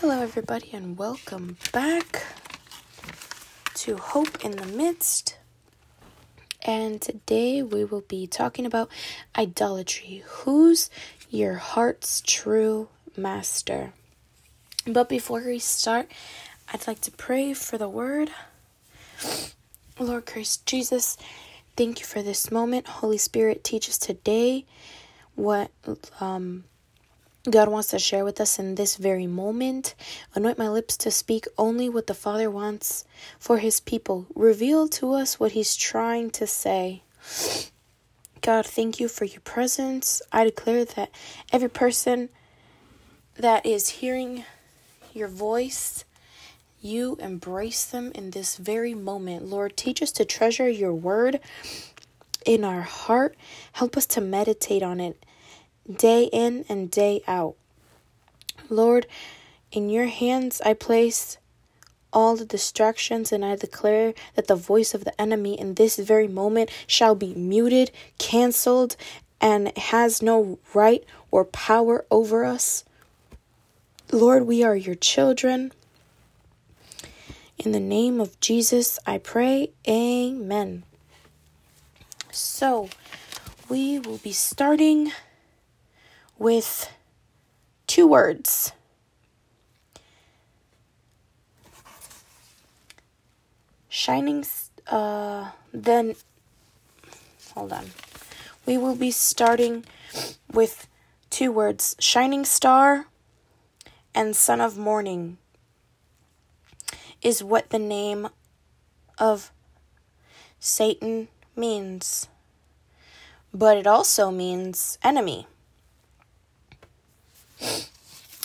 Hello, everybody, and welcome back to Hope in the Midst. And today we will be talking about idolatry. Who's your heart's true master? But before we start, I'd like to pray for the word. Lord Christ Jesus, thank you for this moment. Holy Spirit, teach us today what um God wants to share with us in this very moment. Anoint my lips to speak only what the Father wants for His people. Reveal to us what He's trying to say. God, thank you for your presence. I declare that every person that is hearing your voice, you embrace them in this very moment. Lord, teach us to treasure your word in our heart. Help us to meditate on it day in and day out. Lord, in your hands I place all the distractions, and I declare that the voice of the enemy in this very moment shall be muted, canceled, and has no right or power over us. Lord, we are your children. In the name of Jesus, I pray. Amen. So, we will be starting with two words. Shining, uh, then, hold on. We will be starting with two words Shining Star and Son of Morning is what the name of Satan means, but it also means enemy.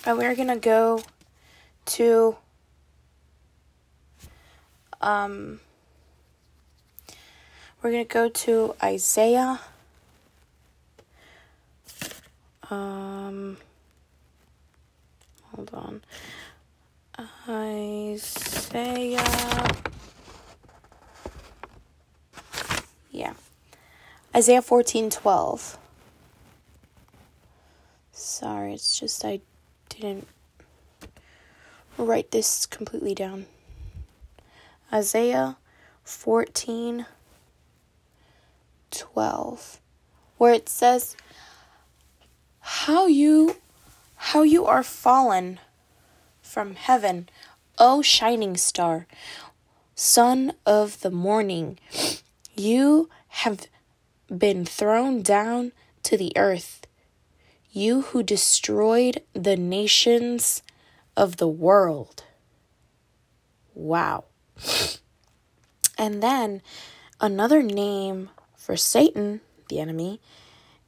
And we're to go to um we're to go to Isaiah um hold on. Isaiah Yeah. Isaiah 14:12. Sorry, it's just I didn't write this completely down. Isaiah 14 12 where it says how you how you are fallen from heaven o shining star son of the morning you have been thrown down to the earth you who destroyed the nations of the world. Wow. And then another name for Satan, the enemy,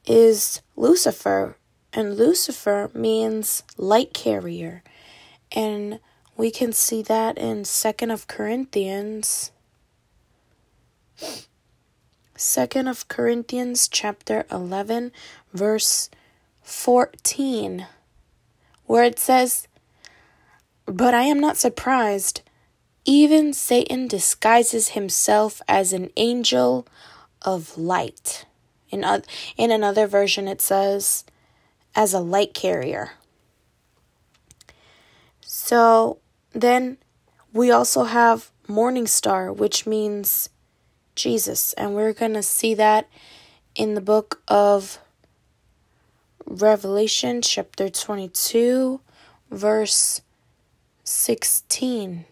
is Lucifer. And Lucifer means light carrier. And we can see that in 2nd of Corinthians. 2nd of Corinthians chapter 11 verse 14, where it says, But I am not surprised. Even Satan disguises himself as an angel of light. In, in another version, it says, as a light carrier. So then we also have Morning Star, which means Jesus. And we're going to see that in the book of Revelation chapter 22, verse 16,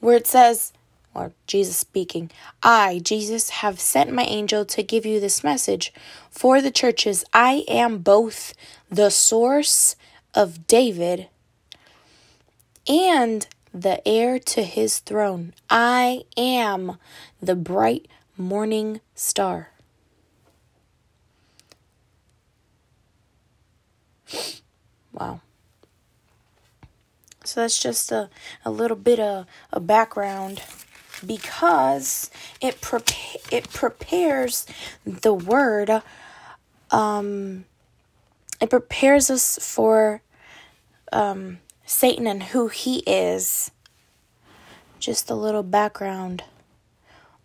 where it says, or Jesus speaking, I, Jesus, have sent my angel to give you this message for the churches. I am both the source of David and the heir to his throne. I am the bright morning star. Wow. So that's just a, a little bit of a background because it prepa- it prepares the word um it prepares us for um Satan and who he is. Just a little background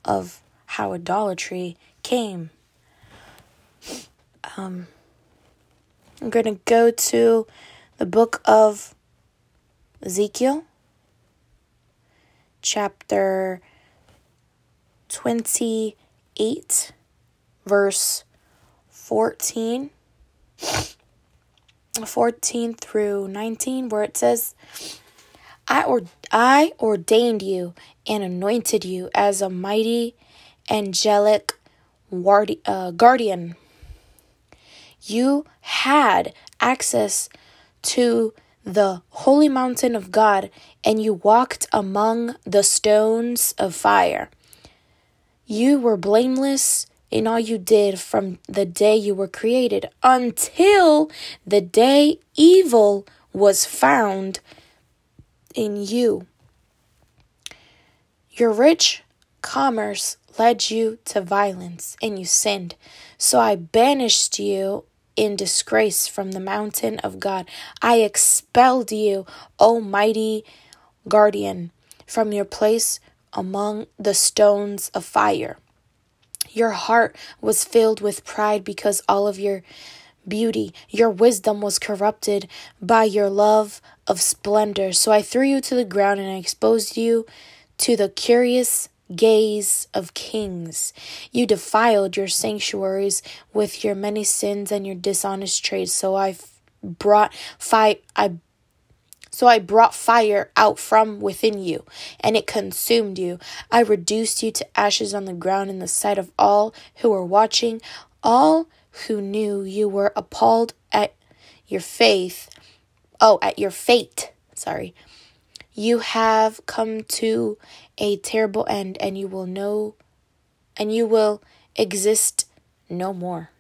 of how idolatry came. Um I'm going to go to the book of Ezekiel, chapter 28, verse 14. 14 through 19, where it says, I, or, I ordained you and anointed you as a mighty angelic wardi- uh, guardian. You had access to the holy mountain of God, and you walked among the stones of fire. You were blameless in all you did from the day you were created until the day evil was found in you. Your rich commerce led you to violence, and you sinned. So I banished you in disgrace from the mountain of God. I expelled you, O mighty guardian, from your place among the stones of fire. Your heart was filled with pride because all of your beauty, your wisdom was corrupted by your love of splendor. So I threw you to the ground and I exposed you to the curious gaze of kings. You defiled your sanctuaries with your many sins and your dishonest trade. So I brought fire. I so I brought fire out from within you, and it consumed you. I reduced you to ashes on the ground in the sight of all who were watching, all who knew you were appalled at your faith. Oh, at your fate. Sorry. You have come to a terrible end, and you will know, and you will exist no more.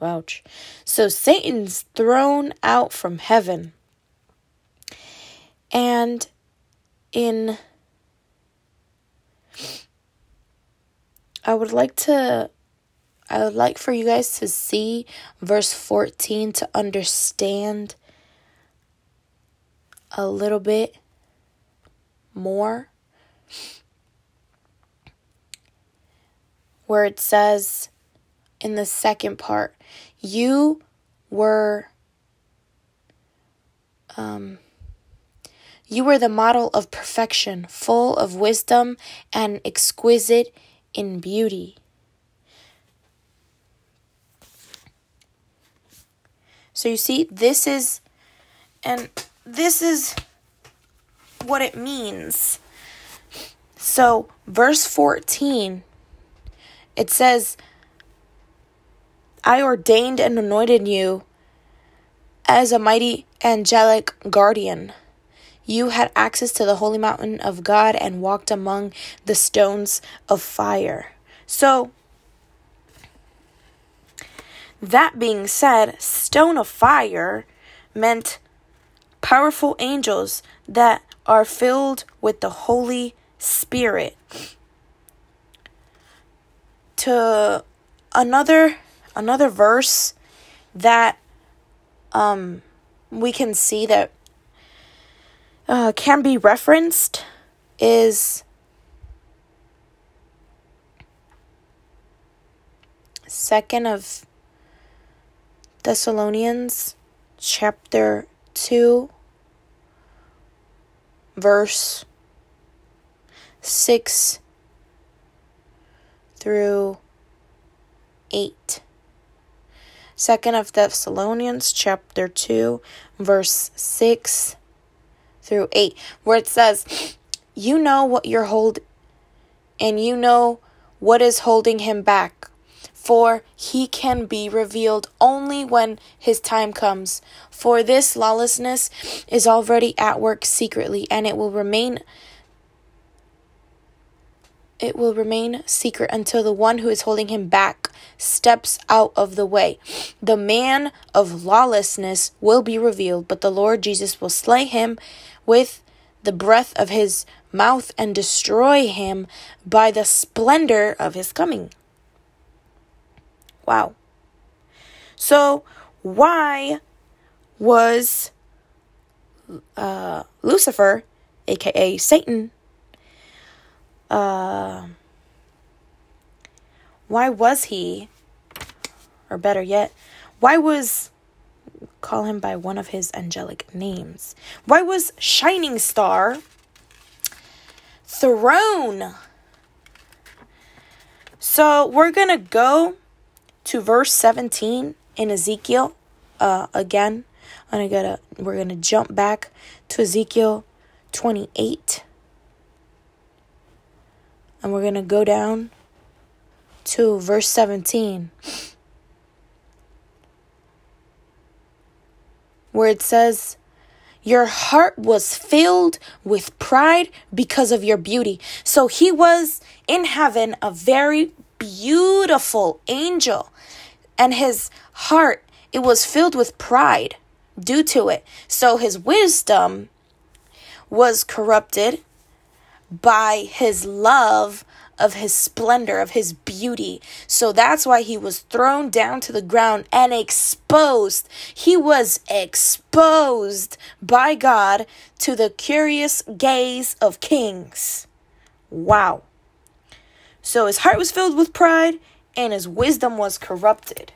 Ouch. So Satan's thrown out from heaven. And in I would like to I would like for you guys to see verse 14 to understand a little bit more where it says in the second part, you were um, you were the model of perfection, full of wisdom and exquisite in beauty. So you see, this is, and this is what it means. So, verse 14, it says, I ordained and anointed you as a mighty angelic guardian. You had access to the holy mountain of God and walked among the stones of fire. So, that being said, stone of fire meant powerful angels that are filled with the Holy Spirit. To another another verse that um we can see that uh, can be referenced is second of Thessalonians chapter 2 verse 6 through 8. Second of Thessalonians chapter 2 verse 6 through 8 where it says you know what you're hold and you know what is holding him back for he can be revealed only when his time comes. For this lawlessness is already at work secretly, and it will remain it will remain secret until the one who is holding him back steps out of the way. The man of lawlessness will be revealed, but the Lord Jesus will slay him with the breath of his mouth and destroy him by the splendor of his coming. Wow. So, why was uh, Lucifer, aka Satan, uh, why was he, or better yet, why was call him by one of his angelic names. Why was Shining Star thrown? So we're to go to verse 17 in Ezekiel uh, again. I'm gonna we're gonna jump back to Ezekiel 28. And we're gonna go down to verse 17. Where it says, Your heart was filled with pride because of your beauty. So he was in heaven a very beautiful angel. And his heart, it was filled with pride due to it. So his wisdom was corrupted by his love of his splendor, of his beauty. So that's why he was thrown down to the ground and exposed. He was exposed by God to the curious gaze of kings. Wow. So his heart was filled with pride and his wisdom was corrupted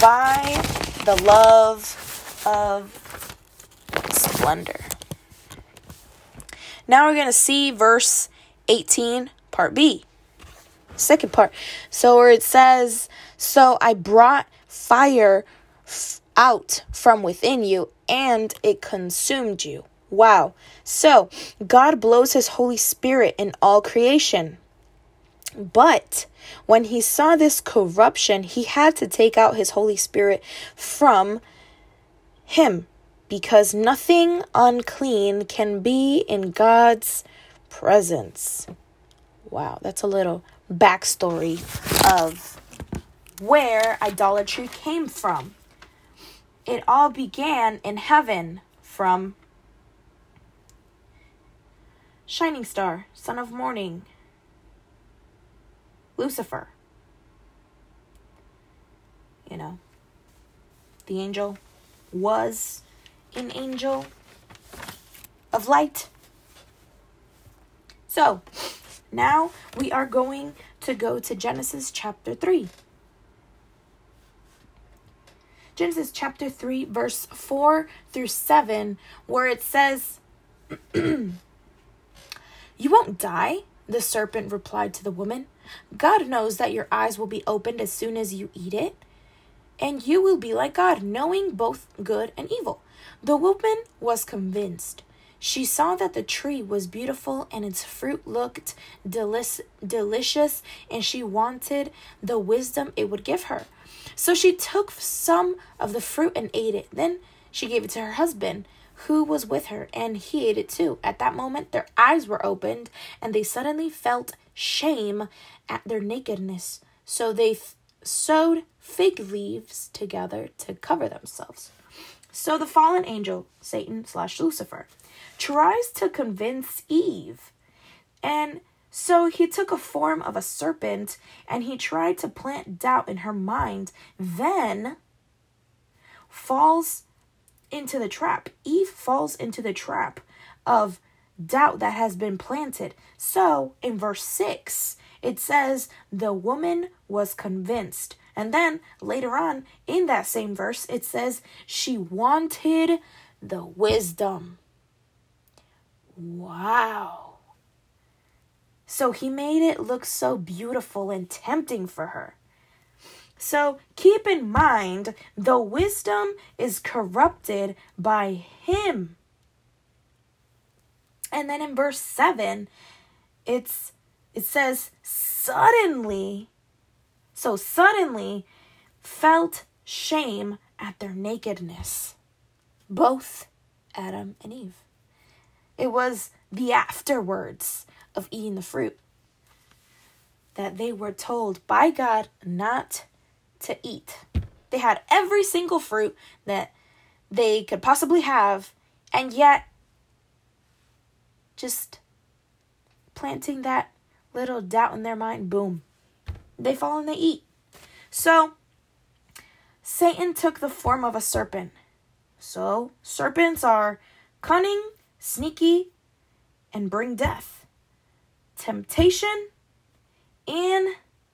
by the love of splendor. Now we're going to see verse 18, part B. Second part. So where it says, So I brought fire f- out from within you, and it consumed you. Wow. So God blows his Holy Spirit in all creation. But when he saw this corruption, he had to take out his Holy Spirit from him because nothing unclean can be in God's presence. Wow, that's a little backstory of where idolatry came from. It all began in heaven from Shining Star, Son of Morning, Lucifer. You know, the angel was an angel of light. So, now we are going to go to Genesis chapter 3. Genesis chapter 3, verse 4 through 7, where it says, You won't die, the serpent replied to the woman. God knows that your eyes will be opened as soon as you eat it, and you will be like God, knowing both good and evil. The woman was convinced. She saw that the tree was beautiful and its fruit looked delic- delicious, and she wanted the wisdom it would give her. So she took some of the fruit and ate it. Then she gave it to her husband, who was with her, and he ate it too. At that moment, their eyes were opened, and they suddenly felt shame at their nakedness. So they th- sewed fig leaves together to cover themselves. So the fallen angel, Satan slash Lucifer, tries to convince Eve. And so he took a form of a serpent and he tried to plant doubt in her mind, then falls into the trap. Eve falls into the trap of doubt that has been planted. So in verse 6, it says, The woman was convinced. And then later on in that same verse, it says, She wanted the wisdom. Wow. So he made it look so beautiful and tempting for her. So keep in mind, the wisdom is corrupted by him. And then in verse 7, it's it says suddenly so suddenly felt shame at their nakedness. Both Adam and Eve. It was the afterwards of eating the fruit that they were told by God not to eat. They had every single fruit that they could possibly have, and yet just planting that little doubt in their mind, boom, they fall and they eat. So, Satan took the form of a serpent. So, serpents are cunning, sneaky, and bring death, temptation, and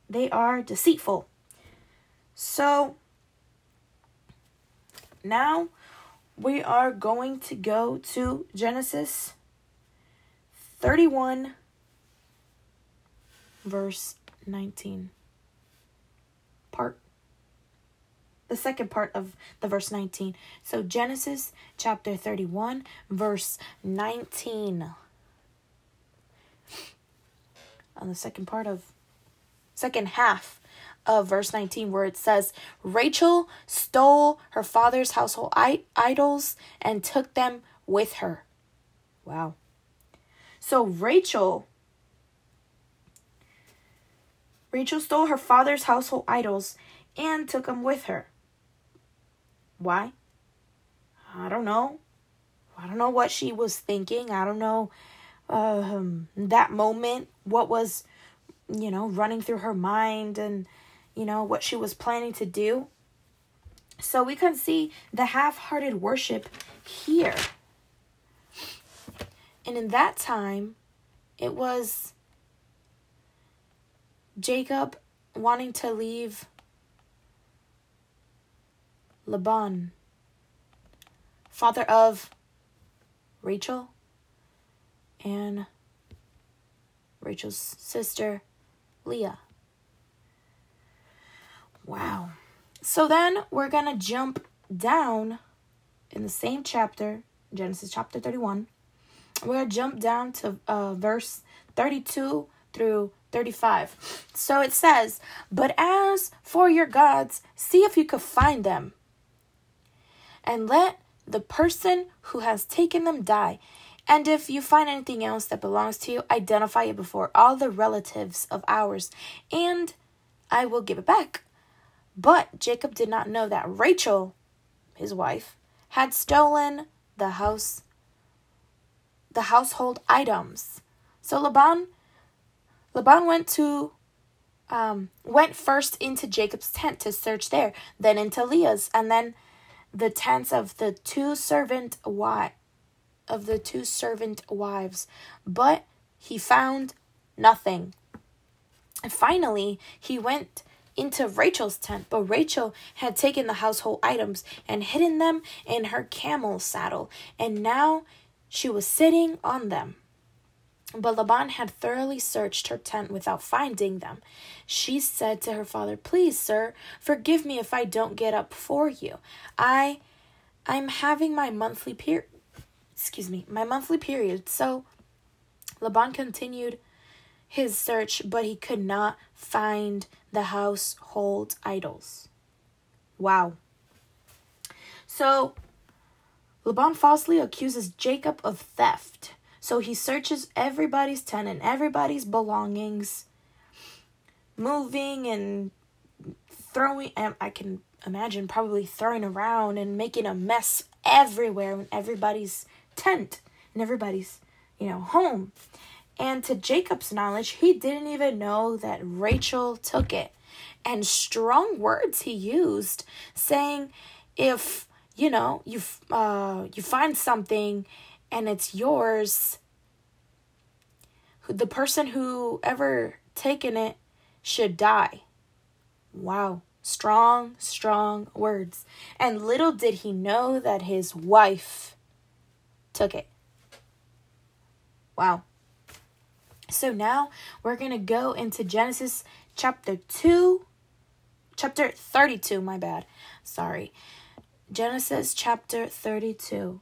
they are deceitful. So, now we are going to go to Genesis 31, verse 19. Part the second part of the verse 19. So Genesis chapter 31 verse 19. On the second part of second half of verse 19 where it says Rachel stole her father's household idols and took them with her. Wow. So Rachel Rachel stole her father's household idols and took them with her. Why? I don't know. I don't know what she was thinking. I don't know um, that moment, what was, you know, running through her mind and, you know, what she was planning to do. So we can see the half hearted worship here. And in that time, it was Jacob wanting to leave Laban, father of Rachel and Rachel's sister Leah. Wow. So then we're going to jump down in the same chapter, Genesis chapter 31. We're going to jump down to uh, verse 32 through 35. So it says, But as for your gods, see if you could find them and let the person who has taken them die. And if you find anything else that belongs to you, identify it before all the relatives of ours, and I will give it back. But Jacob did not know that Rachel, his wife, had stolen the house the household items. So Laban Laban went to um, went first into Jacob's tent to search there, then into Leah's, and then the tents of the two servant wives of the two servant wives, but he found nothing. And finally, he went into Rachel's tent, but Rachel had taken the household items and hidden them in her camel saddle, and now she was sitting on them. But Laban had thoroughly searched her tent without finding them. She said to her father, Please, sir, forgive me if I don't get up for you. I I'm having my monthly period excuse me, my monthly period. So Laban continued his search, but he could not find the household idols. Wow. So Laban falsely accuses Jacob of theft. So he searches everybody's tent and everybody's belongings, moving and throwing. and I can imagine probably throwing around and making a mess everywhere in everybody's tent and everybody's, you know, home. And to Jacob's knowledge, he didn't even know that Rachel took it. And strong words he used, saying, if you know you uh, you find something and it's yours, the person who ever taken it should die. Wow. Strong, strong words. And little did he know that his wife took it. Wow. So now we're going to go into Genesis chapter 2, chapter 32, my bad. Sorry. Genesis chapter 32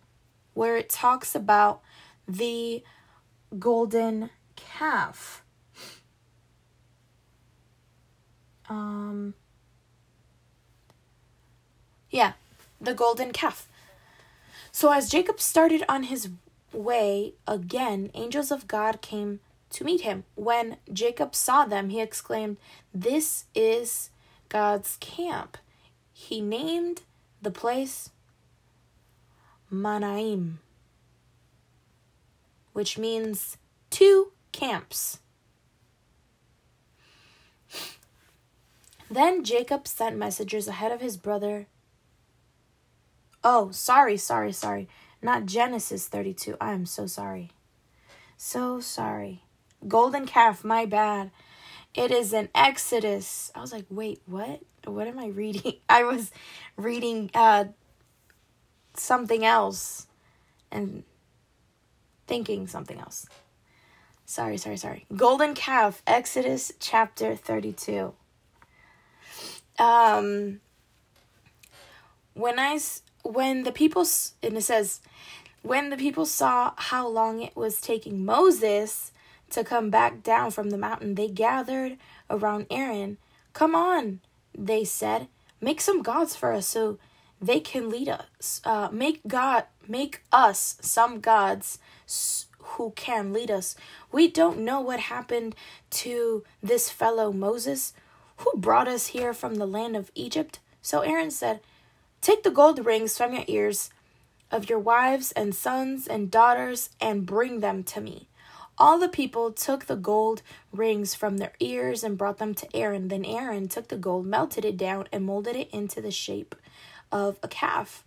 where it talks about the golden calf. Um, yeah, the golden calf. So as Jacob started on his way again, angels of God came to meet him. When Jacob saw them, he exclaimed, This is God's camp. He named the place Mahanaim, which means two camps. Then Jacob sent messengers ahead of his brother. Oh, sorry, sorry, sorry. Not Genesis 32. I am so sorry. So sorry. Golden calf, my bad. It is an Exodus. I was like, wait, what? What am I reading? I was reading uh something else and thinking something else. Sorry, sorry, sorry. Golden calf, Exodus chapter 32. Um when I when the people and it says when the people saw how long it was taking Moses to come back down from the mountain, they gathered around Aaron. Come on, they said, make some gods for us so they can lead us. Uh, make God, make us some gods who can lead us. We don't know what happened to this fellow Moses, who brought us here from the land of Egypt. So Aaron said, Take the gold rings from your ears of your wives and sons and daughters and bring them to me. All the people took the gold rings from their ears and brought them to Aaron. Then Aaron took the gold, melted it down, and molded it into the shape of a calf.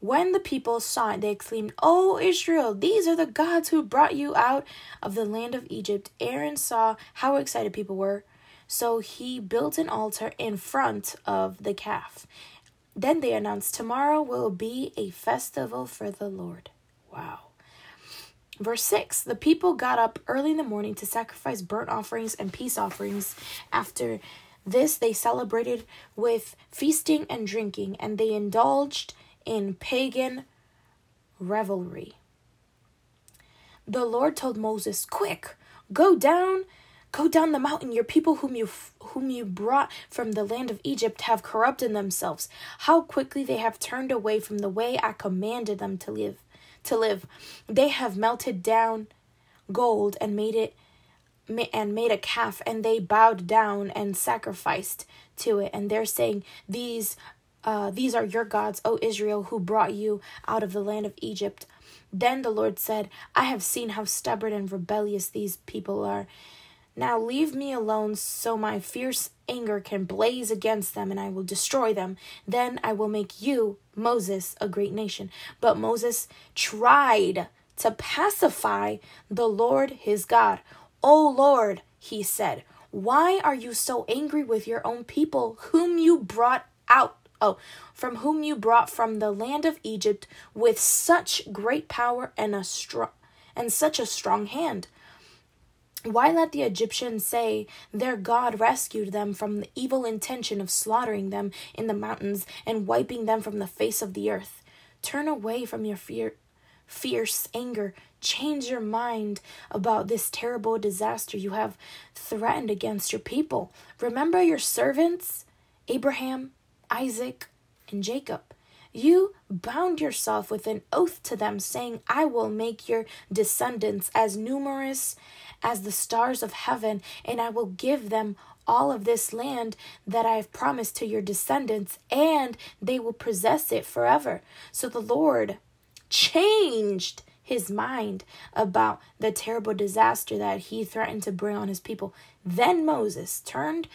When the people saw it, they exclaimed, O Israel, these are the gods who brought you out of the land of Egypt. Aaron saw how excited people were, so he built an altar in front of the calf. Then they announced, Tomorrow will be a festival for the Lord. Wow. Verse 6 The people got up early in the morning to sacrifice burnt offerings and peace offerings. After this, they celebrated with feasting and drinking, and they indulged in pagan revelry. The Lord told Moses, Quick, go down Go down the mountain. Your people whom you whom you brought from the land of Egypt have corrupted themselves. How quickly they have turned away from the way I commanded them to live. To live, they have melted down gold and made it and made a calf and they bowed down and sacrificed to it. And they're saying these uh, these are your gods o israel who brought you out of the land of egypt. Then the lord said i have seen how stubborn and rebellious these people are now leave me alone so my fierce anger can blaze against them and I will destroy them. Then I will make you, Moses, a great nation. But Moses tried to pacify the Lord his God. O Lord, he said, why are you so angry with your own people, whom you brought out? Oh, from whom you brought from the land of Egypt with such great power and a strong and such a strong hand. Why let the Egyptians say their God rescued them from the evil intention of slaughtering them in the mountains and wiping them from the face of the earth? Turn away from your fear, fierce anger. Change your mind about this terrible disaster you have threatened against your people. Remember your servants, Abraham, Isaac, and Jacob. You bound yourself with an oath to them, saying, I will make your descendants as numerous as the stars of heaven, and I will give them all of this land that I have promised to your descendants, and they will possess it forever. So the Lord changed his mind about the terrible disaster that he threatened to bring on his people. Then Moses turned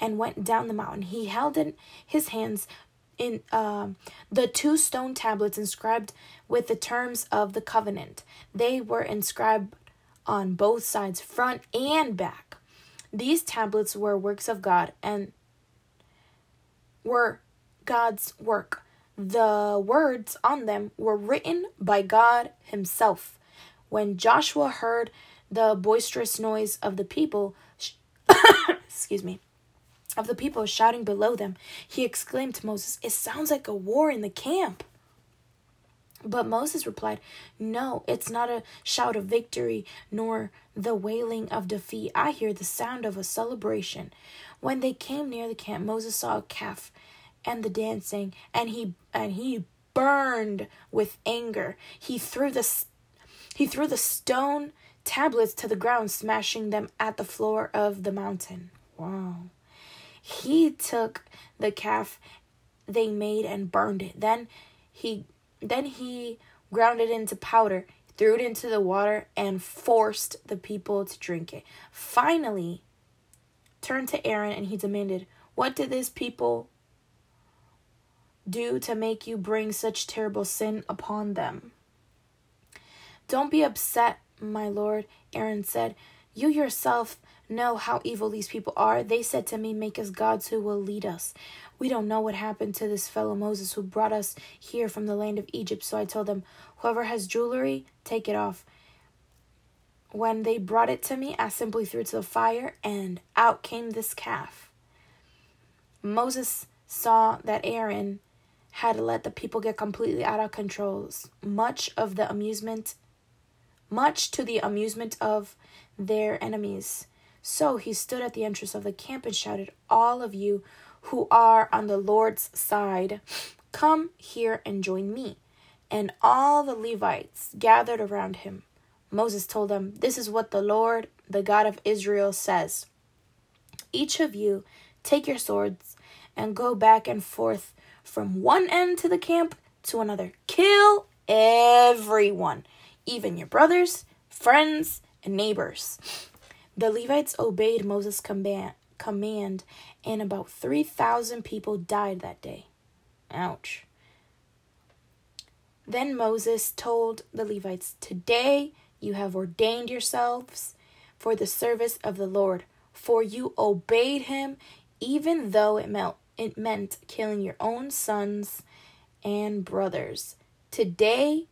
and went down the mountain. He held in his hands in uh, the two stone tablets inscribed with the terms of the covenant. They were inscribed on both sides, front and back. These tablets were works of God and were God's work. The words on them were written by God Himself. When Joshua heard the boisterous noise of the people, excuse me, of the people shouting below them, he exclaimed to Moses, It sounds like a war in the camp. But Moses replied, No, it's not a shout of victory, nor the wailing of defeat. I hear the sound of a celebration. When they came near the camp, Moses saw a calf and the dancing, and he and he burned with anger. He threw the he threw the stone tablets to the ground, smashing them at the floor of the mountain. Wow. He took the calf they made and burned it. Then he then he ground it into powder, threw it into the water, and forced the people to drink it. Finally, turned to Aaron and he demanded, What did this people do to make you bring such terrible sin upon them? Don't be upset, my lord, Aaron said. You yourself know how evil these people are. They said to me, Make us gods who will lead us. We don't know what happened to this fellow Moses who brought us here from the land of Egypt. So I told them, Whoever has jewelry, take it off. When they brought it to me, I simply threw it to the fire, and out came this calf. Moses saw that Aaron had let the people get completely out of control, much of the amusement, much to the amusement of their enemies. So he stood at the entrance of the camp and shouted, All of you who are on the Lord's side, come here and join me. And all the Levites gathered around him. Moses told them, This is what the Lord, the God of Israel, says Each of you take your swords and go back and forth from one end to the camp to another. Kill everyone, even your brothers, friends, and neighbors. The Levites obeyed Moses' command, and about 3,000 people died that day. Ouch. Then Moses told the Levites, Today you have ordained yourselves for the service of the Lord, for you obeyed him, even though it, it meant killing your own sons and brothers. Today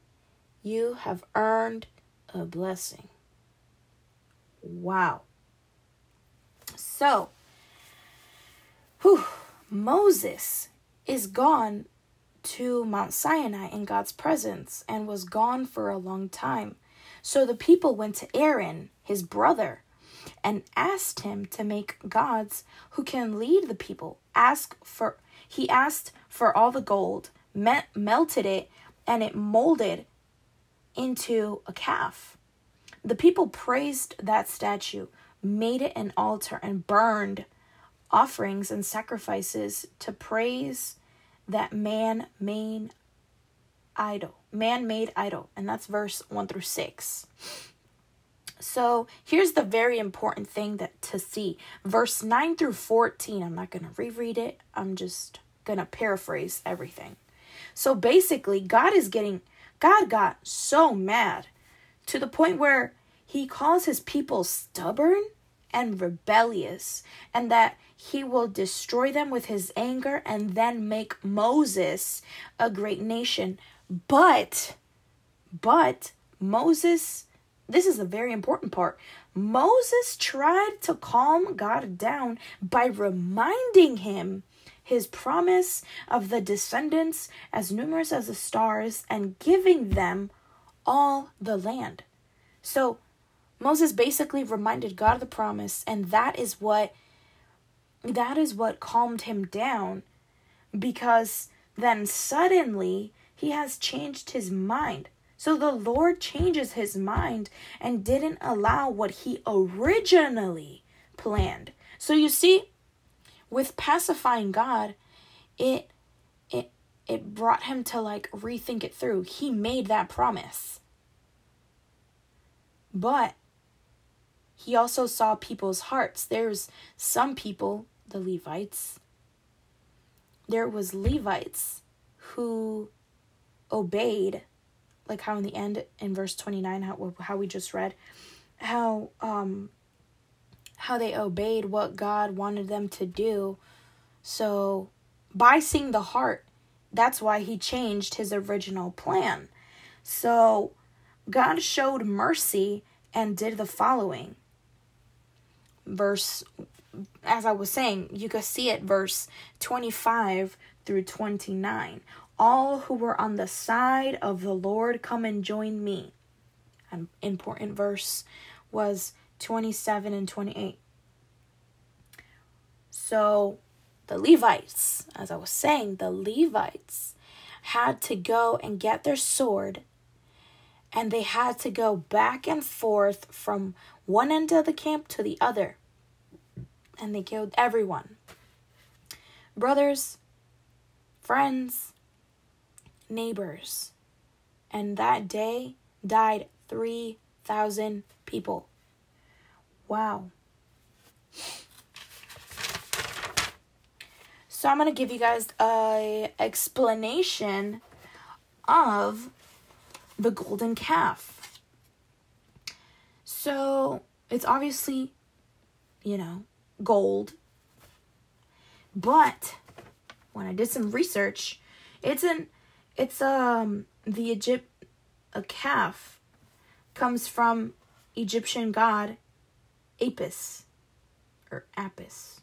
you have earned a blessing. Wow. So, whew, Moses is gone to Mount Sinai in God's presence and was gone for a long time. So the people went to Aaron, his brother, and asked him to make gods who can lead the people. Ask for he asked for all the gold, me- melted it, and it molded into a calf. The people praised that statue, made it an altar, and burned offerings and sacrifices to praise that man made idol. Man made idol. And that's verse 1 through 6. So here's the very important thing that to see. Verse 9 through 14. I'm not gonna reread it. I'm just gonna paraphrase everything. So basically, God is getting God got so mad to the point where he calls his people stubborn and rebellious, and that he will destroy them with his anger and then make Moses a great nation. But, but Moses, this is a very important part. Moses tried to calm God down by reminding him his promise of the descendants as numerous as the stars and giving them all the land. So Moses basically reminded God of the promise, and that is what that is what calmed him down because then suddenly he has changed his mind. So the Lord changes his mind and didn't allow what he originally planned. So you see, with pacifying God, it it brought him to like rethink it through. He made that promise. But he also saw people's hearts. There's some people, the Levites, there was Levites who obeyed, like how in the end in verse 29, how, how we just read, how, um, how they obeyed what God wanted them to do. So by seeing the heart, that's why he changed his original plan. So God showed mercy and did the following verse as I was saying, you could see it verse 25 through 29. All who were on the side of the Lord come and join me. An important verse was 27 and 28. So the Levites, as I was saying, the Levites had to go and get their sword and they had to go back and forth from one end of the camp to the other and they killed everyone brothers, friends, neighbors. And that day died 3,000 people. Wow. So I'm going to give you guys a explanation of the golden calf. So, it's obviously you know, gold. But when I did some research, it's an it's um the Egypt a calf comes from Egyptian god Apis or Apis.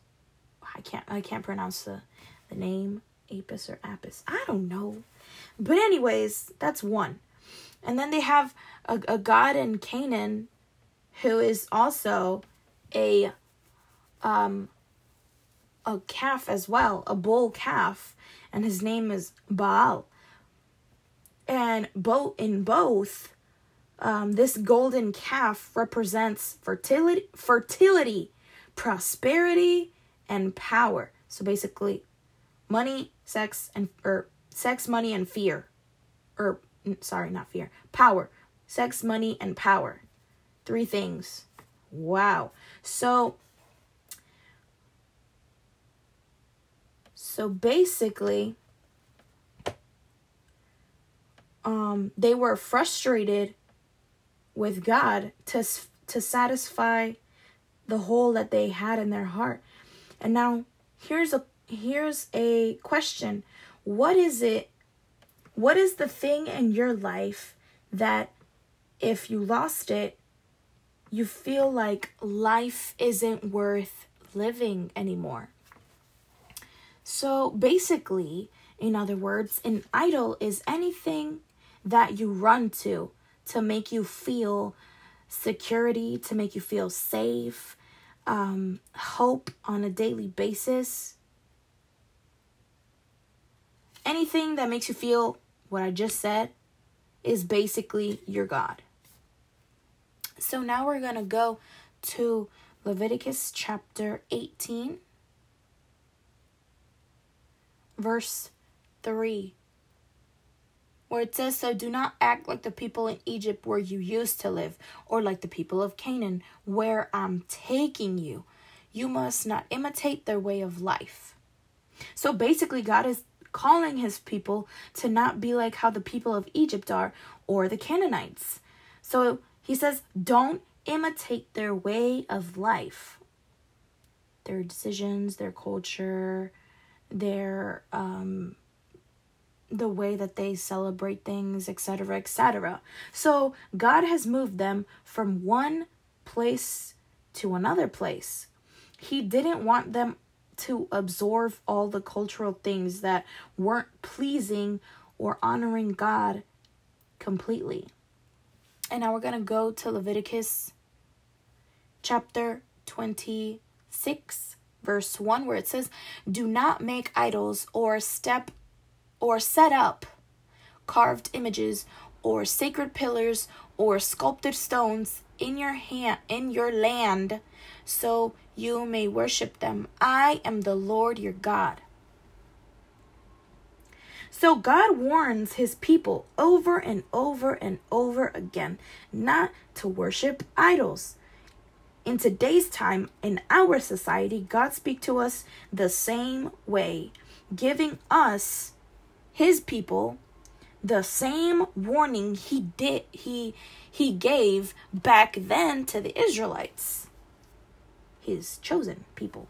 I can't I can't pronounce the the name Apis or Apis. I don't know. But anyways, that's one. And then they have a, a god in Canaan who is also a um a calf as well, a bull calf, and his name is Baal. And both in both, um, this golden calf represents fertility, fertility, prosperity, and power. So basically, money, sex, and or sex, money, and fear, or sorry, not fear, power, sex, money, and power. Three things. Wow. So so basically um they were frustrated with God to to satisfy the hole that they had in their heart. And now here's a here's a question. What is it what is the thing in your life that if you lost it you feel like life isn't worth living anymore. So basically, in other words, an idol is anything that you run to to make you feel security, to make you feel safe, um, hope on a daily basis. Anything that makes you feel what I just said is basically your God. So now we're going to go to Leviticus chapter 18, verse 3, where it says, So do not act like the people in Egypt where you used to live, or like the people of Canaan where I'm taking you. You must not imitate their way of life. So basically, God is calling his people to not be like how the people of Egypt are or the Canaanites. So he says, don't imitate their way of life, their decisions, their culture, their um the way that they celebrate things, etc., etc. So God has moved them from one place to another place. He didn't want them to absorb all the cultural things that weren't pleasing or honoring God completely. And now we're going to go to Leviticus chapter 26, verse 1, where it says, Do not make idols or step or set up carved images or sacred pillars or sculpted stones in your hand in your land so you may worship them i am the lord your god so God warns his people over and over and over again not to worship idols. In today's time, in our society, God speaks to us the same way, giving us, his people, the same warning he did he he gave back then to the Israelites, his chosen people.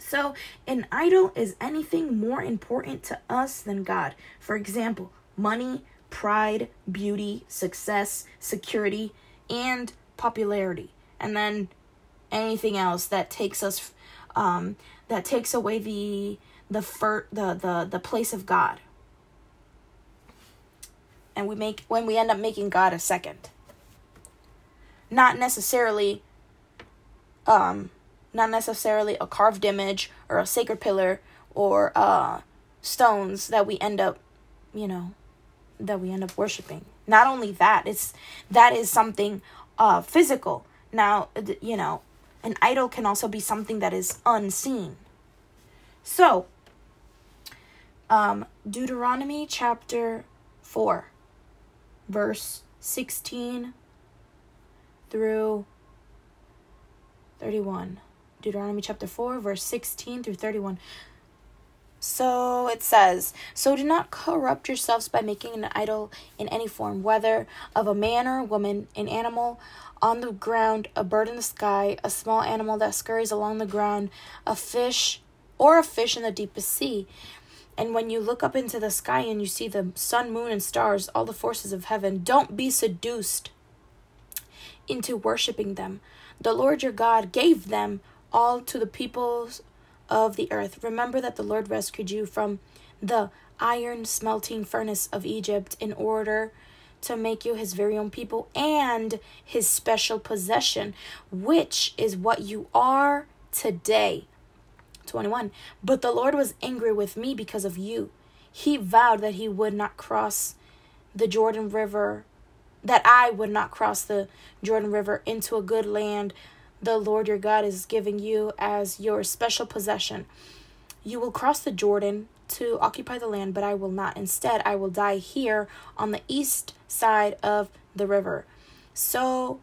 So, an idol is anything more important to us than God. For example, money, pride, beauty, success, security, and popularity. And then anything else that takes us um, that takes away the the fir- the the the place of God. And we make when we end up making God a second. Not necessarily um not necessarily a carved image or a sacred pillar or uh, stones that we end up, you know, that we end up worshiping. Not only that, it's that is something uh, physical. Now, you know, an idol can also be something that is unseen. So, um, Deuteronomy chapter 4, verse 16 through 31. Deuteronomy chapter 4, verse 16 through 31. So it says, So do not corrupt yourselves by making an idol in any form, whether of a man or a woman, an animal on the ground, a bird in the sky, a small animal that scurries along the ground, a fish, or a fish in the deepest sea. And when you look up into the sky and you see the sun, moon, and stars, all the forces of heaven, don't be seduced into worshiping them. The Lord your God gave them all to the peoples of the earth. Remember that the Lord rescued you from the iron smelting furnace of Egypt in order to make you his very own people and his special possession, which is what you are today. 21. But the Lord was angry with me because of you. He vowed that he would not cross the Jordan River, that I would not cross the Jordan River into a good land the Lord your God is giving you as your special possession. You will cross the Jordan to occupy the land, but I will not. Instead, I will die here on the east side of the river. So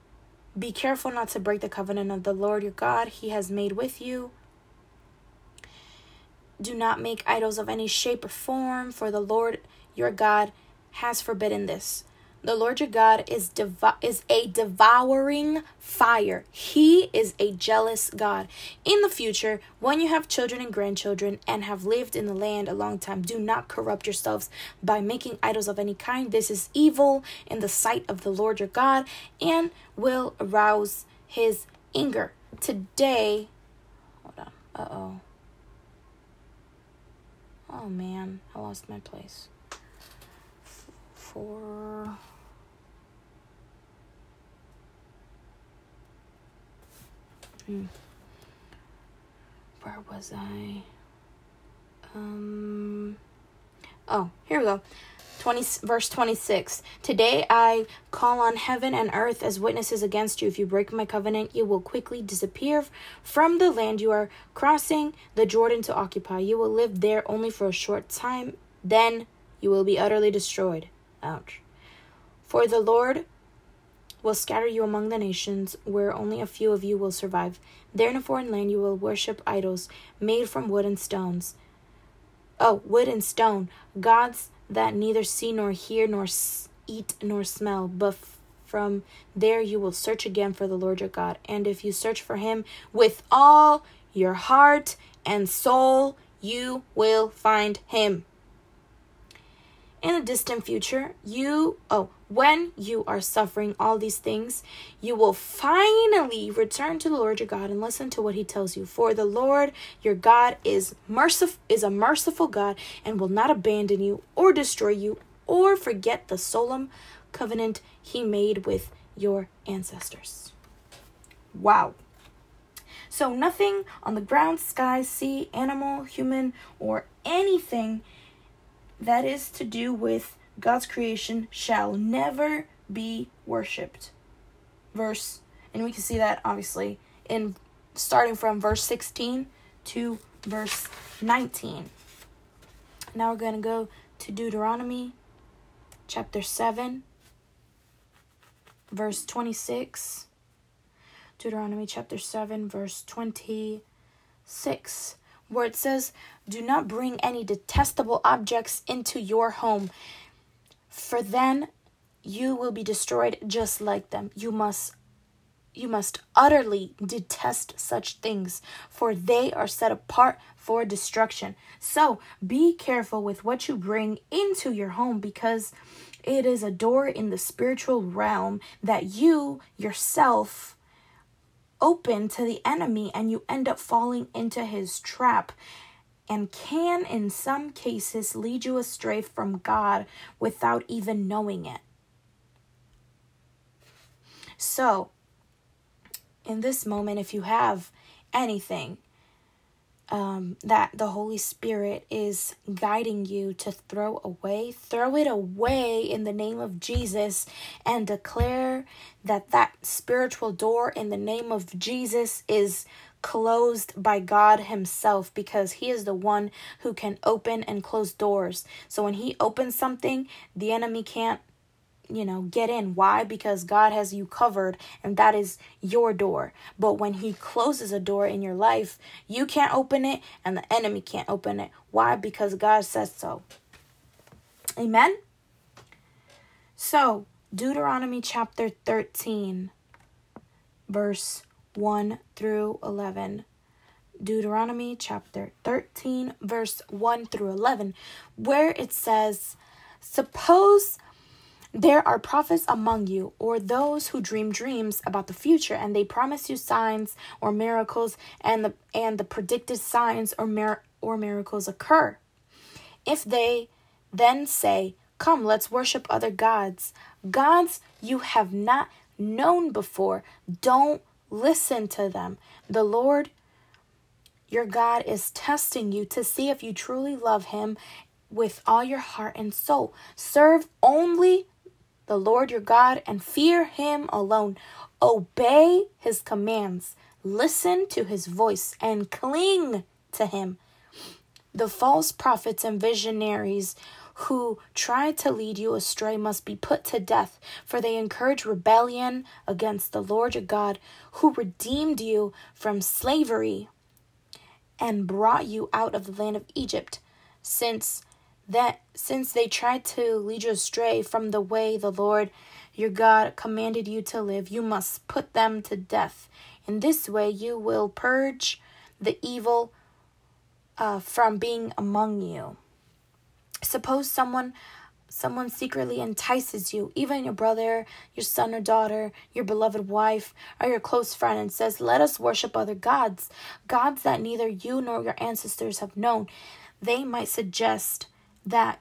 be careful not to break the covenant of the Lord your God he has made with you. Do not make idols of any shape or form, for the Lord your God has forbidden this. The Lord your God is devo- is a devouring fire. He is a jealous God. In the future, when you have children and grandchildren and have lived in the land a long time, do not corrupt yourselves by making idols of any kind. This is evil in the sight of the Lord your God and will arouse his anger. Today, hold on. Uh-oh. Oh man, I lost my place. For Hmm. Where was I? Um. Oh, here we go. 20 verse 26 today i call on heaven and earth as witnesses against you. If you break my covenant you will quickly disappear from the land you are crossing the jordan to occupy. You will live there only for a short time. Then you will be utterly destroyed. Ouch. For the lord will scatter you among the nations, where only a few of you will survive. There in a foreign land you will worship idols made from wood and stones. Oh, wood and stone, gods that neither see nor hear nor eat nor smell, but from there you will search again for the Lord your God. And if you search for him with all your heart and soul, you will find him in a distant future, you, oh, when you are suffering all these things, you will finally return to the Lord your God and listen to what he tells you. For the Lord your God is merciful is a merciful God and will not abandon you or destroy you or forget the solemn covenant he made with your ancestors. Wow. So nothing on the ground, sky, sea, animal, human, or anything that is to do with God's creation shall never be worshipped. Verse, and we can see that obviously in starting from verse 16 to verse 19. Now we're going to go to Deuteronomy chapter 7, verse 26. Deuteronomy chapter 7, verse 26 where it says, Do not bring any detestable objects into your home, for then you will be destroyed just like them. You must you must utterly detest such things, for they are set apart for destruction. So be careful with what you bring into your home because it is a door in the spiritual realm that you yourself open to the enemy and you end up falling into his trap and can, in some cases, lead you astray from God without even knowing it. So, in this moment, if you have anything um, that the Holy Spirit is guiding you to throw away, throw it away in the name of Jesus and declare that that spiritual door in the name of Jesus is closed by God Himself because He is the one who can open and close doors. So when He opens something, the enemy can't you know, get in. Why? Because God has you covered and that is your door. But when He closes a door in your life, you can't open it and the enemy can't open it. Why? Because God says so. Amen? So, Deuteronomy chapter 13, verse 1 through 11. Deuteronomy chapter 13, verse 1 through 11, where it says, Suppose there are prophets among you, or those who dream dreams about the future, and they promise you signs or miracles, and the and the predicted signs or mir- or miracles occur. If they then say, "Come, let's worship other gods," gods you have not known before, don't listen to them. The Lord your God is testing you to see if you truly love Him with all your heart and soul. Serve only the Lord your God and fear Him alone. Obey His commands, listen to His voice, and cling to Him. The false prophets and visionaries who try to lead you astray must be put to death, for they encourage rebellion against the Lord your God, who redeemed you from slavery and brought you out of the land of Egypt, since that since they tried to lead you astray from the way the Lord your God commanded you to live, you must put them to death. In this way, you will purge the evil uh, from being among you. Suppose someone someone secretly entices you, even your brother, your son or daughter, your beloved wife, or your close friend, and says, Let us worship other gods, gods that neither you nor your ancestors have known. They might suggest that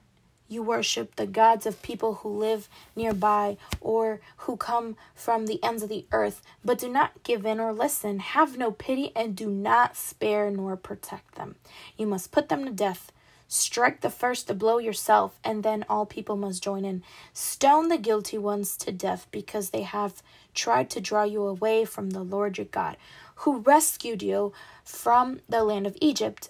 you worship the gods of people who live nearby or who come from the ends of the earth, but do not give in or listen. Have no pity and do not spare nor protect them. You must put them to death Strike the first the blow yourself, and then all people must join in. Stone the guilty ones to death because they have tried to draw you away from the Lord your God, who rescued you from the land of Egypt,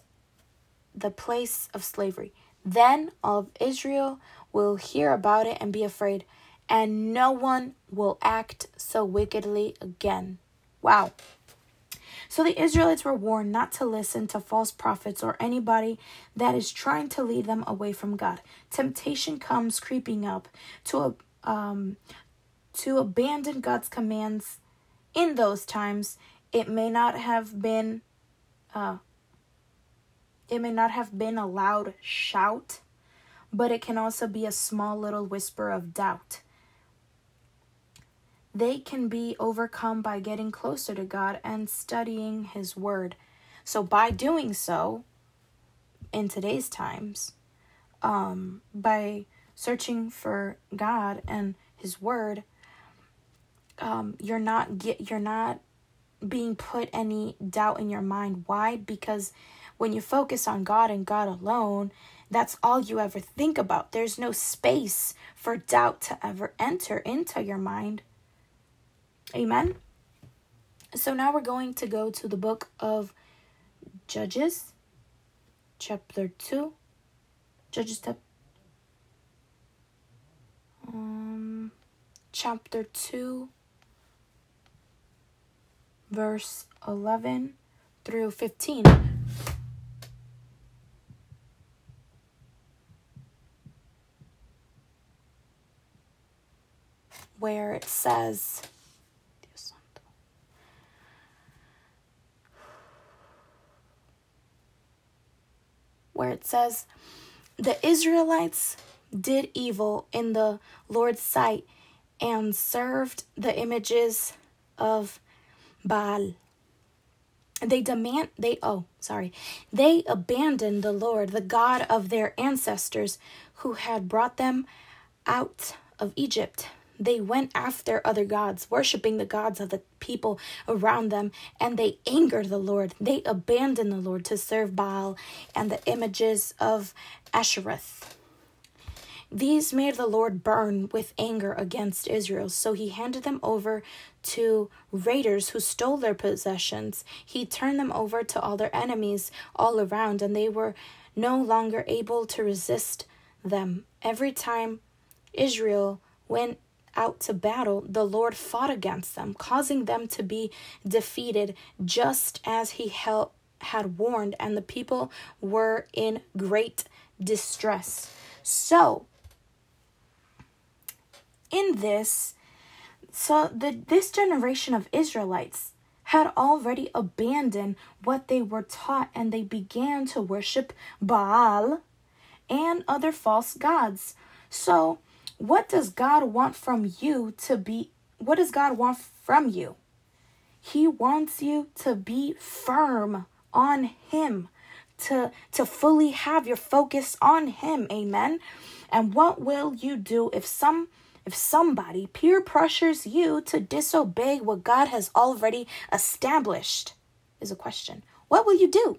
the place of slavery. Then all of Israel will hear about it and be afraid, and no one will act so wickedly again. Wow. So the Israelites were warned not to listen to false prophets or anybody that is trying to lead them away from God. Temptation comes creeping up to um to abandon God's commands in those times. It may not have been uh it may not have been a loud shout, but it can also be a small little whisper of doubt they can be overcome by getting closer to God and studying His Word. So, by doing so, in today's times, um, by searching for God and His Word, um, you're not get you're not being put any doubt in your mind. Why? Because when you focus on God and God alone, that's all you ever think about. There's no space for doubt to ever enter into your mind. Amen. So now we're going to go to the book of Judges, chapter 2. Judges, um, chapter 2, verse 11 through 15. Where it says, where it says, The Israelites did evil in the Lord's sight and served the images of Baal. They demand they oh sorry they abandoned the Lord the God of their ancestors who had brought them out of Egypt they went after other gods, worshiping the gods of the people around them, and they angered the Lord. They abandoned the Lord to serve Baal and the images of Ashtoreth. These made the Lord burn with anger against Israel, so he handed them over to raiders who stole their possessions. He turned them over to all their enemies all around, and they were no longer able to resist them. Every time Israel went out to battle, the Lord fought against them, causing them to be defeated, just as he held, had warned, and the people were in great distress. So, in this, so the this generation of Israelites had already abandoned what they were taught and they began to worship Baal and other false gods. So, what does God want from you to be? What does God want from you? He wants you to be firm on Him, to, to fully have your focus on Him. Amen. And what will you do if some if somebody peer pressures you to disobey what God has already established? Is a question. What will you do?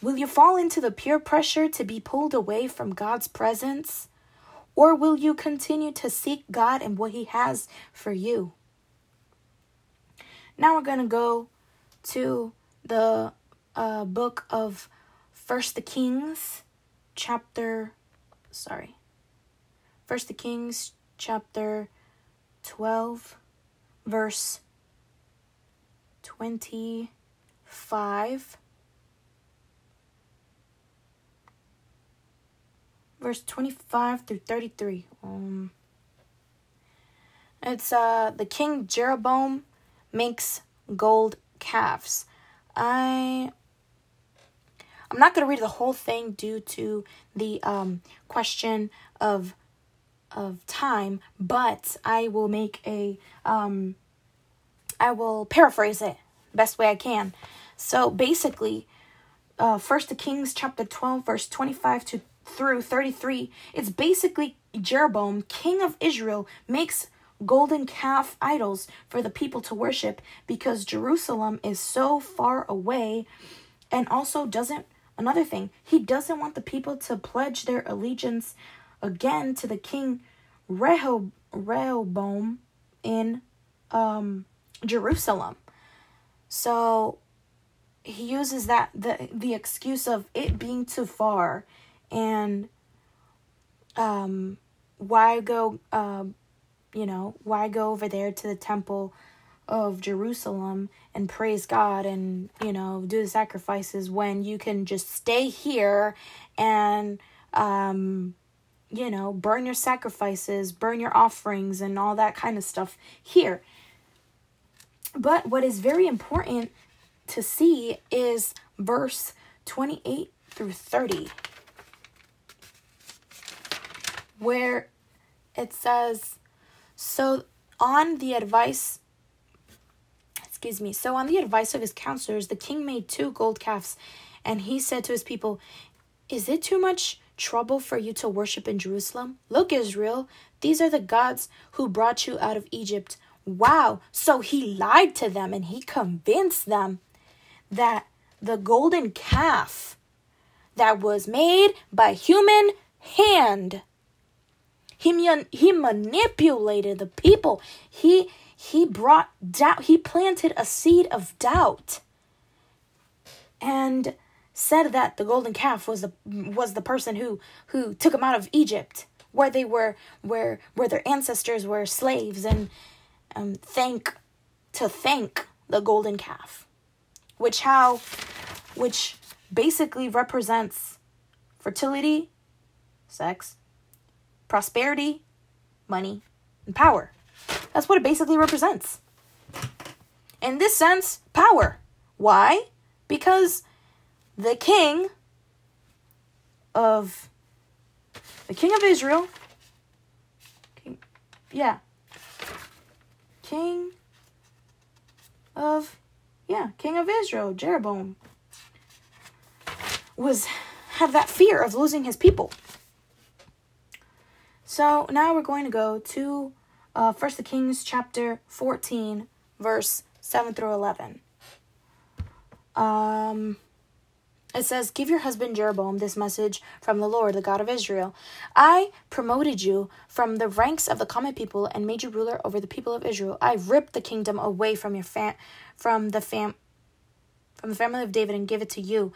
Will you fall into the peer pressure to be pulled away from God's presence? Or will you continue to seek God and what He has for you? Now we're going to go to the uh, book of First the Kings, chapter, sorry, First the Kings, chapter 12, verse 25 verse 25 through 33. Um, it's uh the king Jeroboam makes gold calves. I I'm not going to read the whole thing due to the um question of of time, but I will make a um I will paraphrase it best way I can. So basically, uh First the Kings chapter 12 verse 25 to through 33, it's basically Jeroboam, king of Israel, makes golden calf idols for the people to worship because Jerusalem is so far away. And also doesn't another thing he doesn't want the people to pledge their allegiance again to the king Rehob- Rehoboam in um, Jerusalem. So he uses that the the excuse of it being too far and um why go um you know why go over there to the temple of Jerusalem and praise God and you know do the sacrifices when you can just stay here and um you know burn your sacrifices burn your offerings and all that kind of stuff here? But what is very important to see is verse 28 through 30 where it says, So on the advice, excuse me, so on the advice of his counselors, the king made two gold calves, and he said to his people, Is it too much trouble for you to worship in Jerusalem? Look, Israel, these are the gods who brought you out of Egypt. Wow. So he lied to them and he convinced them that the golden calf that was made by human hand he, he manipulated the people. He he brought doubt. He planted a seed of doubt. And said that the golden calf was the was the person who who took him out of Egypt, where they were where where their ancestors were slaves, and um, thank to thank the golden calf, which how which basically represents fertility, sex, prosperity, money, and power. That's what it basically represents. In this sense, power. Why? Because the king of the king of Israel, king, yeah, king of yeah, king of Israel, Jeroboam was had that fear of losing his people. So now we're going to go to uh, First the Kings chapter 14, verse 7 through 11. Um, it says, Give your husband Jeroboam this message from the Lord, the God of Israel. I promoted you from the ranks of the common people and made you ruler over the people of Israel. I ripped the kingdom away from your fam- from the fam- from the family of David and give it to you.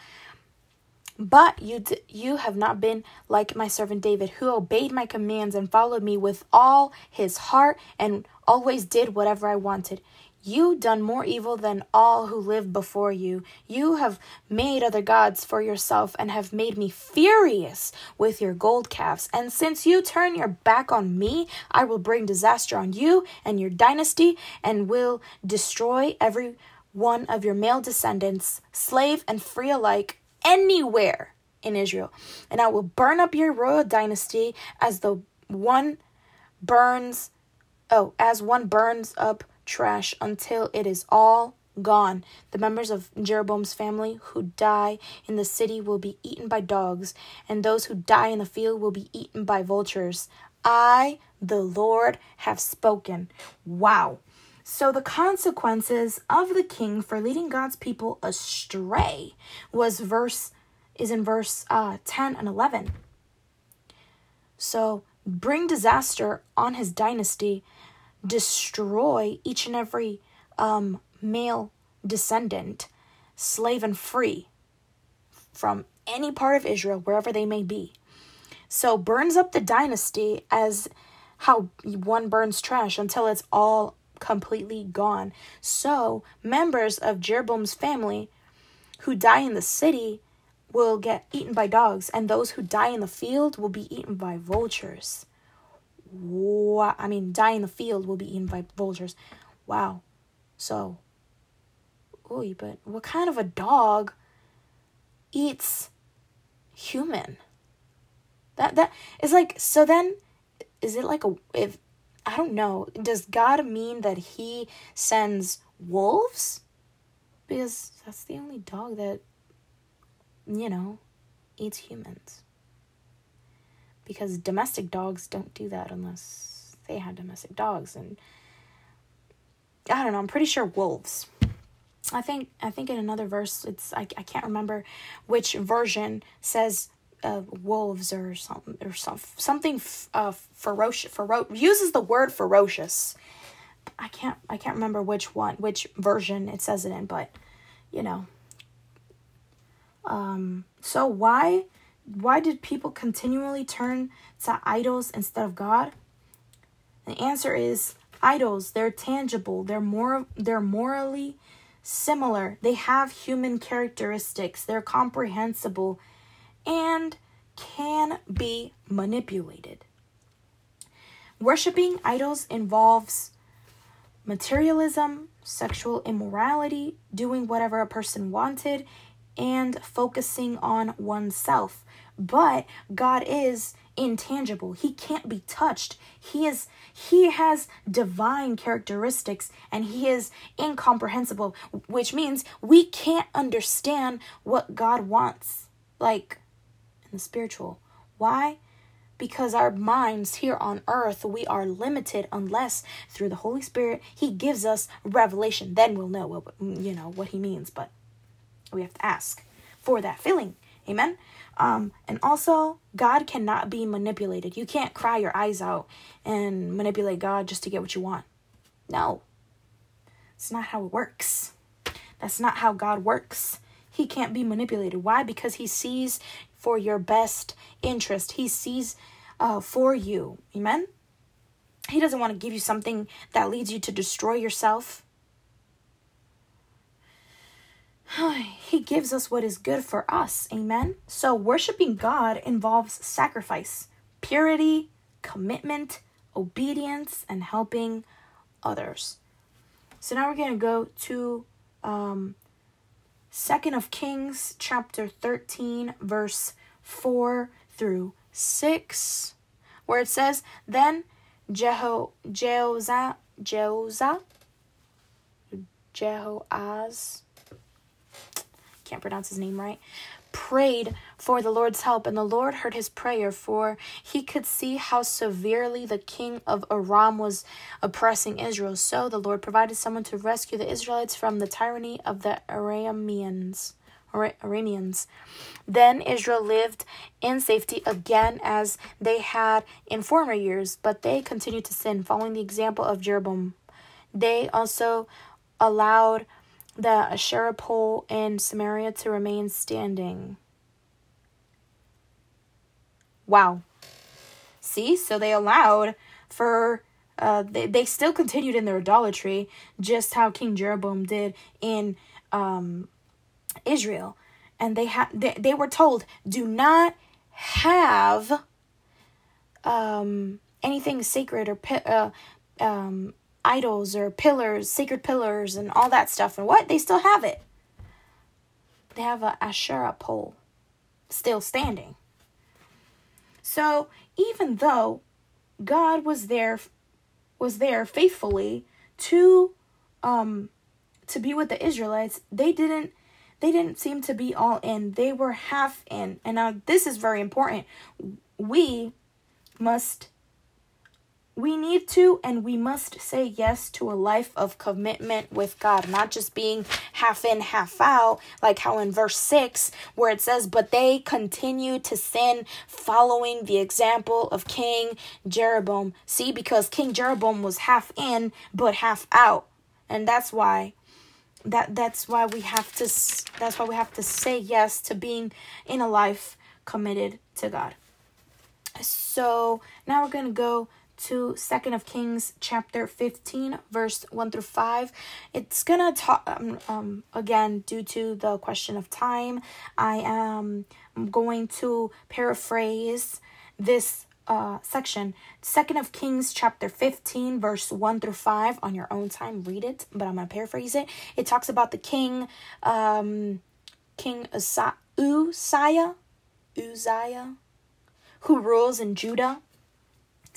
But you d- you have not been like my servant David, who obeyed my commands and followed me with all his heart and always did whatever I wanted. You done more evil than all who lived before you. You have made other gods for yourself and have made me furious with your gold calves. And since you turn your back on me, I will bring disaster on you and your dynasty and will destroy every one of your male descendants, slave and free alike, anywhere in Israel. And I will burn up your royal dynasty as the one burns oh, as one burns up trash until it is all gone. The members of Jeroboam's family who die in the city will be eaten by dogs, and those who die in the field will be eaten by vultures. I, the Lord, have spoken. Wow. So the consequences of the king for leading God's people astray was verse is in verse uh, 10 and 11. So bring disaster on his dynasty destroy each and every um, male descendant, slave and free, from any part of Israel, wherever they may be. So burns up the dynasty as how one burns trash until it's all completely gone. So members of Jeroboam's family who die in the city will get eaten by dogs, and those who die in the field will be eaten by vultures. Wow. I mean, die in the field will be eaten by vultures. Wow. So, ooh, but what kind of a dog eats human? That that is like so. Then, is it like a if I don't know? Does God mean that He sends wolves? Because that's the only dog that you know eats humans because domestic dogs don't do that unless they have domestic dogs and I don't know, I'm pretty sure wolves. I think I think in another verse it's I, I can't remember which version says uh, wolves or something or some, something uh ferocious fero- uses the word ferocious. I can't I can't remember which one which version it says it in, but you know. Um so why why did people continually turn to idols instead of God? The answer is idols, they're tangible, they're more they're morally similar. They have human characteristics, they're comprehensible and can be manipulated. Worshipping idols involves materialism, sexual immorality, doing whatever a person wanted, and focusing on oneself. But God is intangible. He can't be touched. He is he has divine characteristics and he is incomprehensible, which means we can't understand what God wants like in the spiritual. Why? Because our minds here on earth, we are limited unless through the Holy Spirit He gives us revelation. Then we'll know what you know what He means. But we have to ask for that filling. Amen. Um, and also, God cannot be manipulated. You can't cry your eyes out and manipulate God just to get what you want. No. It's not how it works. That's not how God works. He can't be manipulated. Why? Because he sees for your best interest. He sees uh, for you. Amen? He doesn't want to give you something that leads you to destroy yourself. he gives us what is good for us. Amen. So, worshiping God involves sacrifice, purity, commitment, obedience, and helping others. So, now we're going to go to um, 2nd of Kings, chapter 13, verse 4 through 6, where it says, Then Jeho, Jehoza, Jehoza, Jehoaz, can't pronounce his name right, prayed for the Lord's help, and the Lord heard his prayer, for he could see how severely the king of Aram was oppressing Israel. So the Lord provided someone to rescue the Israelites from the tyranny of the Arameans. Arameans. Then Israel lived in safety again as they had in former years, but they continued to sin, following the example of Jeroboam. They also allowed the Asherah pole in Samaria to remain standing. Wow. See, so they allowed for uh, they, they still continued in their idolatry, just how King Jeroboam did in um, Israel. And they had they, they were told, do not have um, anything sacred or uh, um, idols or pillars, sacred pillars, and all that stuff. And what? They still have it. They have a Asherah pole still standing. So even though God was there was there faithfully to um to be with the Israelites, they didn't they didn't seem to be all in. They were half in. And now this is very important. We must we need to and we must say yes to a life of commitment with God, not just being half in, half out, like how in verse 6, where it says, But they continue to sin, following the example of King Jeroboam. See, because King Jeroboam was half in, but half out. And that's why that that's why we have to that's why we have to say yes to being in a life committed to God. So now we're gonna go to second of kings chapter 15 verse 1 through 5 it's gonna talk um, um again due to the question of time i am going to paraphrase this uh section. Second of kings chapter 15 verse 1 through 5 on your own time read it but i'm gonna paraphrase it. It talks about the king um king uzziah? Uzziah? Who rules in judah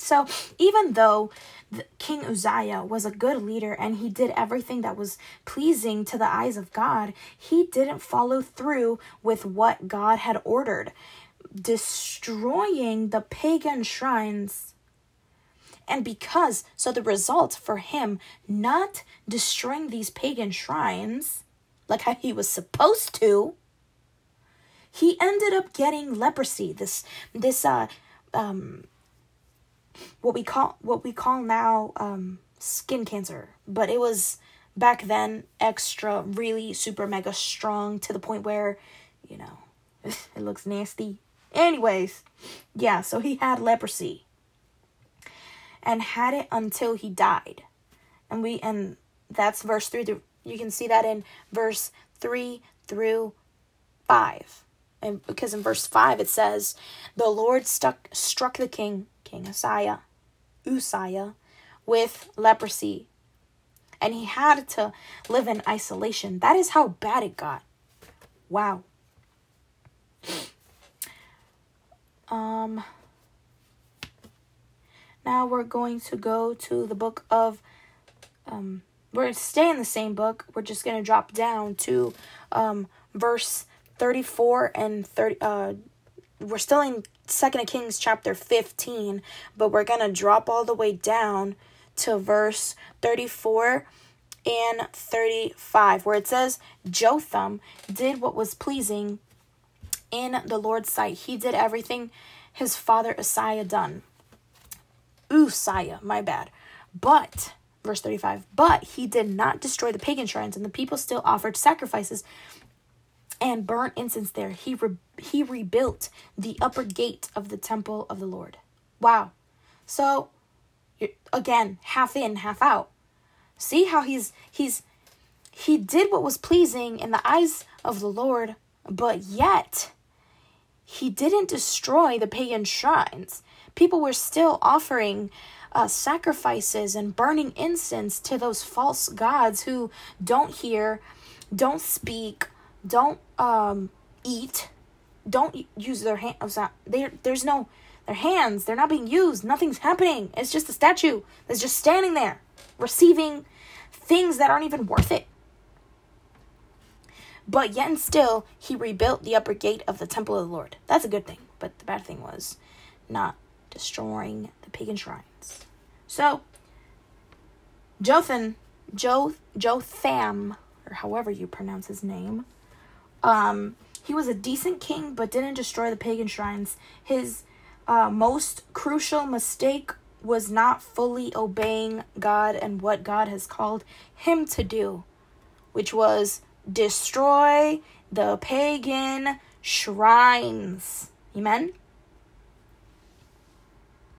so, even though King Uzziah was a good leader and he did everything that was pleasing to the eyes of God, he didn't follow through with what God had ordered, destroying the pagan shrines. And because, so the result for him not destroying these pagan shrines like how he was supposed to, he ended up getting leprosy. This, this, uh, um, what we call what we call now um, skin cancer, but it was back then extra, really super mega strong to the point where, you know, it looks nasty. Anyways, yeah, so he had leprosy and had it until he died. And we and that's verse 3 through you can see that in verse 3 through 5. And because in verse 5 it says, "The Lord stuck struck the king King Uzziah, Uzziah with leprosy. And he had to live in isolation. That is how bad it got. Wow. Um now we're going to go to the book of um we're going to stay in the same book. We're just going to drop down to um verse 34 and 30 uh we're still in Second Kings chapter 15, but we're going to drop all the way down to verse 34 and 35, where it says, Jotham did what was pleasing in the Lord's sight. He did everything his father Uzziah done. Uzziah, my bad. But, verse 35, but he did not destroy the pagan shrines, and the people still offered sacrifices and burnt incense there. He re- he rebuilt the upper gate of the temple of the Lord. Wow. So again, half in, half out. See how he's he's he did what was pleasing in the eyes of the Lord, but yet he didn't destroy the pagan shrines. People were still offering uh, sacrifices and burning incense to those false gods who don't hear, don't speak, don't um eat. Don't use their hands there there's no their hands they're not being used nothing's happening. It's just a statue that's just standing there receiving things that aren't even worth it. But yet and still he rebuilt the upper gate of the temple of the lord. That's a good thing but the bad thing was not destroying the pagan shrines. So Jotham, Jo Jotham, or however you pronounce his name, um, he was a decent king, but didn't destroy the pagan shrines. His uh, most crucial mistake was not fully obeying God and what God has called him to do, which was destroy the pagan shrines. Amen?